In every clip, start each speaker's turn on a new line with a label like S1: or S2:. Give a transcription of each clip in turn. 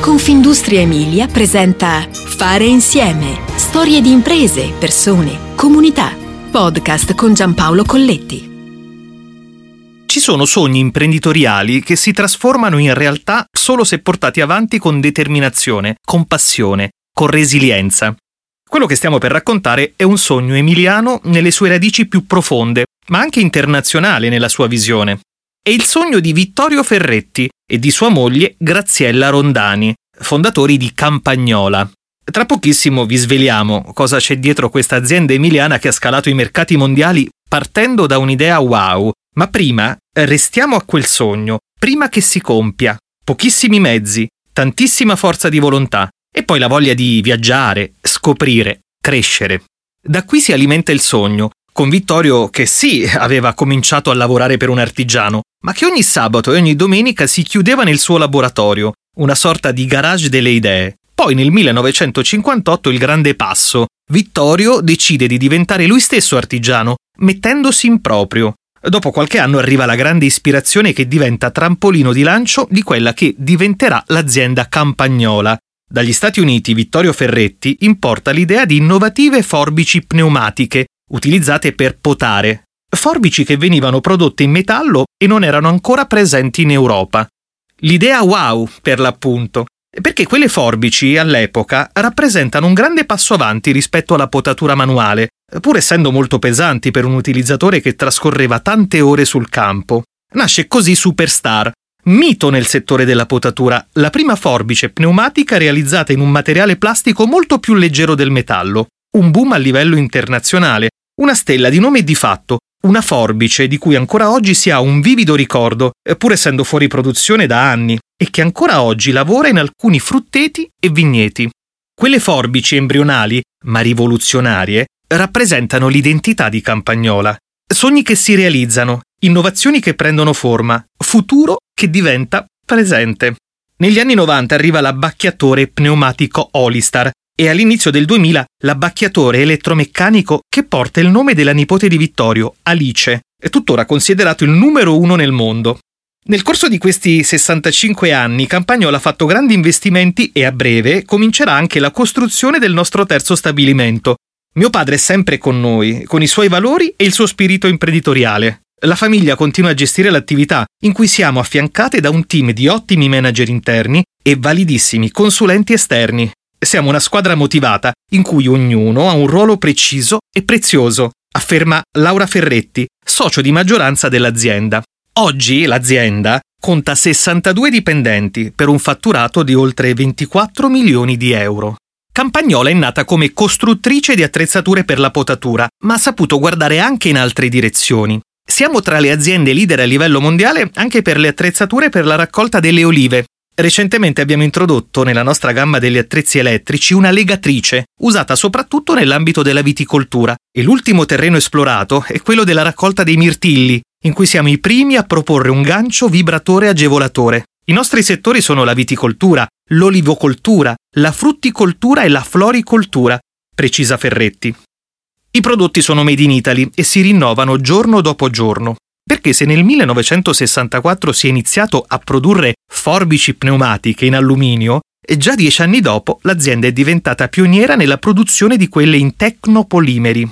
S1: Confindustria Emilia presenta Fare insieme. Storie di imprese, persone, comunità. Podcast con Giampaolo Colletti.
S2: Ci sono sogni imprenditoriali che si trasformano in realtà solo se portati avanti con determinazione, con passione, con resilienza. Quello che stiamo per raccontare è un sogno emiliano nelle sue radici più profonde, ma anche internazionale nella sua visione. È il sogno di Vittorio Ferretti e di sua moglie Graziella Rondani, fondatori di Campagnola. Tra pochissimo vi sveliamo cosa c'è dietro questa azienda emiliana che ha scalato i mercati mondiali partendo da un'idea wow, ma prima restiamo a quel sogno, prima che si compia. Pochissimi mezzi, tantissima forza di volontà e poi la voglia di viaggiare, scoprire, crescere. Da qui si alimenta il sogno, con Vittorio che sì, aveva cominciato a lavorare per un artigiano, ma che ogni sabato e ogni domenica si chiudeva nel suo laboratorio, una sorta di garage delle idee. Poi nel 1958 il grande passo. Vittorio decide di diventare lui stesso artigiano, mettendosi in proprio. Dopo qualche anno arriva la grande ispirazione che diventa trampolino di lancio di quella che diventerà l'azienda Campagnola. Dagli Stati Uniti Vittorio Ferretti importa l'idea di innovative forbici pneumatiche utilizzate per potare, forbici che venivano prodotte in metallo e non erano ancora presenti in Europa. L'idea wow, per l'appunto, perché quelle forbici all'epoca rappresentano un grande passo avanti rispetto alla potatura manuale, pur essendo molto pesanti per un utilizzatore che trascorreva tante ore sul campo. Nasce così Superstar, mito nel settore della potatura, la prima forbice pneumatica realizzata in un materiale plastico molto più leggero del metallo, un boom a livello internazionale, una stella di nome e di fatto, una forbice di cui ancora oggi si ha un vivido ricordo, pur essendo fuori produzione da anni, e che ancora oggi lavora in alcuni frutteti e vigneti. Quelle forbici embrionali, ma rivoluzionarie, rappresentano l'identità di Campagnola. Sogni che si realizzano, innovazioni che prendono forma, futuro che diventa presente. Negli anni 90 arriva l'abbacchiatore pneumatico Olistar, e all'inizio del 2000 l'abbacchiatore elettromeccanico che porta il nome della nipote di Vittorio, Alice, è tuttora considerato il numero uno nel mondo. Nel corso di questi 65 anni Campagnola ha fatto grandi investimenti e a breve comincerà anche la costruzione del nostro terzo stabilimento. Mio padre è sempre con noi, con i suoi valori e il suo spirito imprenditoriale. La famiglia continua a gestire l'attività, in cui siamo affiancate da un team di ottimi manager interni e validissimi consulenti esterni. Siamo una squadra motivata in cui ognuno ha un ruolo preciso e prezioso, afferma Laura Ferretti, socio di maggioranza dell'azienda. Oggi l'azienda conta 62 dipendenti per un fatturato di oltre 24 milioni di euro. Campagnola è nata come costruttrice di attrezzature per la potatura, ma ha saputo guardare anche in altre direzioni. Siamo tra le aziende leader a livello mondiale anche per le attrezzature per la raccolta delle olive, Recentemente abbiamo introdotto nella nostra gamma degli attrezzi elettrici una legatrice, usata soprattutto nell'ambito della viticoltura, e l'ultimo terreno esplorato è quello della raccolta dei mirtilli, in cui siamo i primi a proporre un gancio vibratore agevolatore. I nostri settori sono la viticoltura, l'olivocoltura, la frutticoltura e la floricoltura, precisa Ferretti. I prodotti sono made in Italy e si rinnovano giorno dopo giorno. Perché se nel 1964 si è iniziato a produrre forbici pneumatiche in alluminio, già dieci anni dopo l'azienda è diventata pioniera nella produzione di quelle in tecnopolimeri.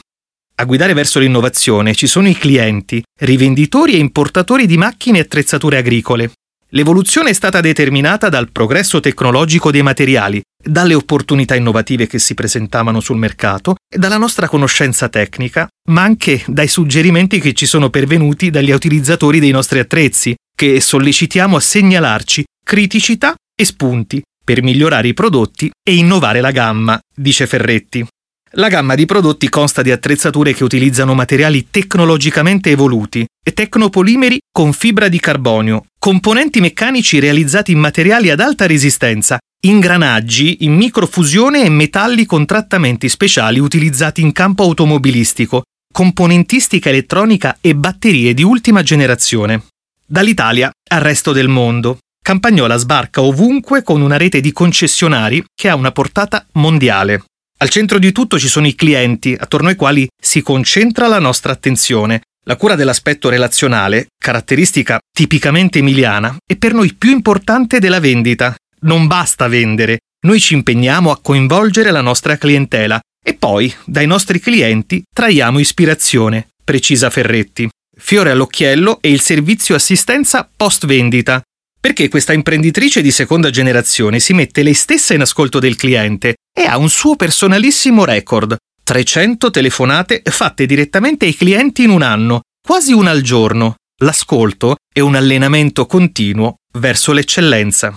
S2: A guidare verso l'innovazione ci sono i clienti, rivenditori e importatori di macchine e attrezzature agricole. L'evoluzione è stata determinata dal progresso tecnologico dei materiali, dalle opportunità innovative che si presentavano sul mercato e dalla nostra conoscenza tecnica, ma anche dai suggerimenti che ci sono pervenuti dagli utilizzatori dei nostri attrezzi, che sollecitiamo a segnalarci criticità e spunti per migliorare i prodotti e innovare la gamma, dice Ferretti. La gamma di prodotti consta di attrezzature che utilizzano materiali tecnologicamente evoluti e tecnopolimeri con fibra di carbonio, componenti meccanici realizzati in materiali ad alta resistenza, ingranaggi in microfusione e metalli con trattamenti speciali utilizzati in campo automobilistico, componentistica elettronica e batterie di ultima generazione. Dall'Italia al resto del mondo. Campagnola sbarca ovunque con una rete di concessionari che ha una portata mondiale. Al centro di tutto ci sono i clienti, attorno ai quali si concentra la nostra attenzione. La cura dell'aspetto relazionale, caratteristica tipicamente emiliana, è per noi più importante della vendita. Non basta vendere, noi ci impegniamo a coinvolgere la nostra clientela e poi dai nostri clienti traiamo ispirazione, precisa Ferretti. Fiore all'occhiello e il servizio assistenza post vendita, perché questa imprenditrice di seconda generazione si mette lei stessa in ascolto del cliente e ha un suo personalissimo record. 300 telefonate fatte direttamente ai clienti in un anno, quasi una al giorno. L'ascolto è un allenamento continuo verso l'eccellenza.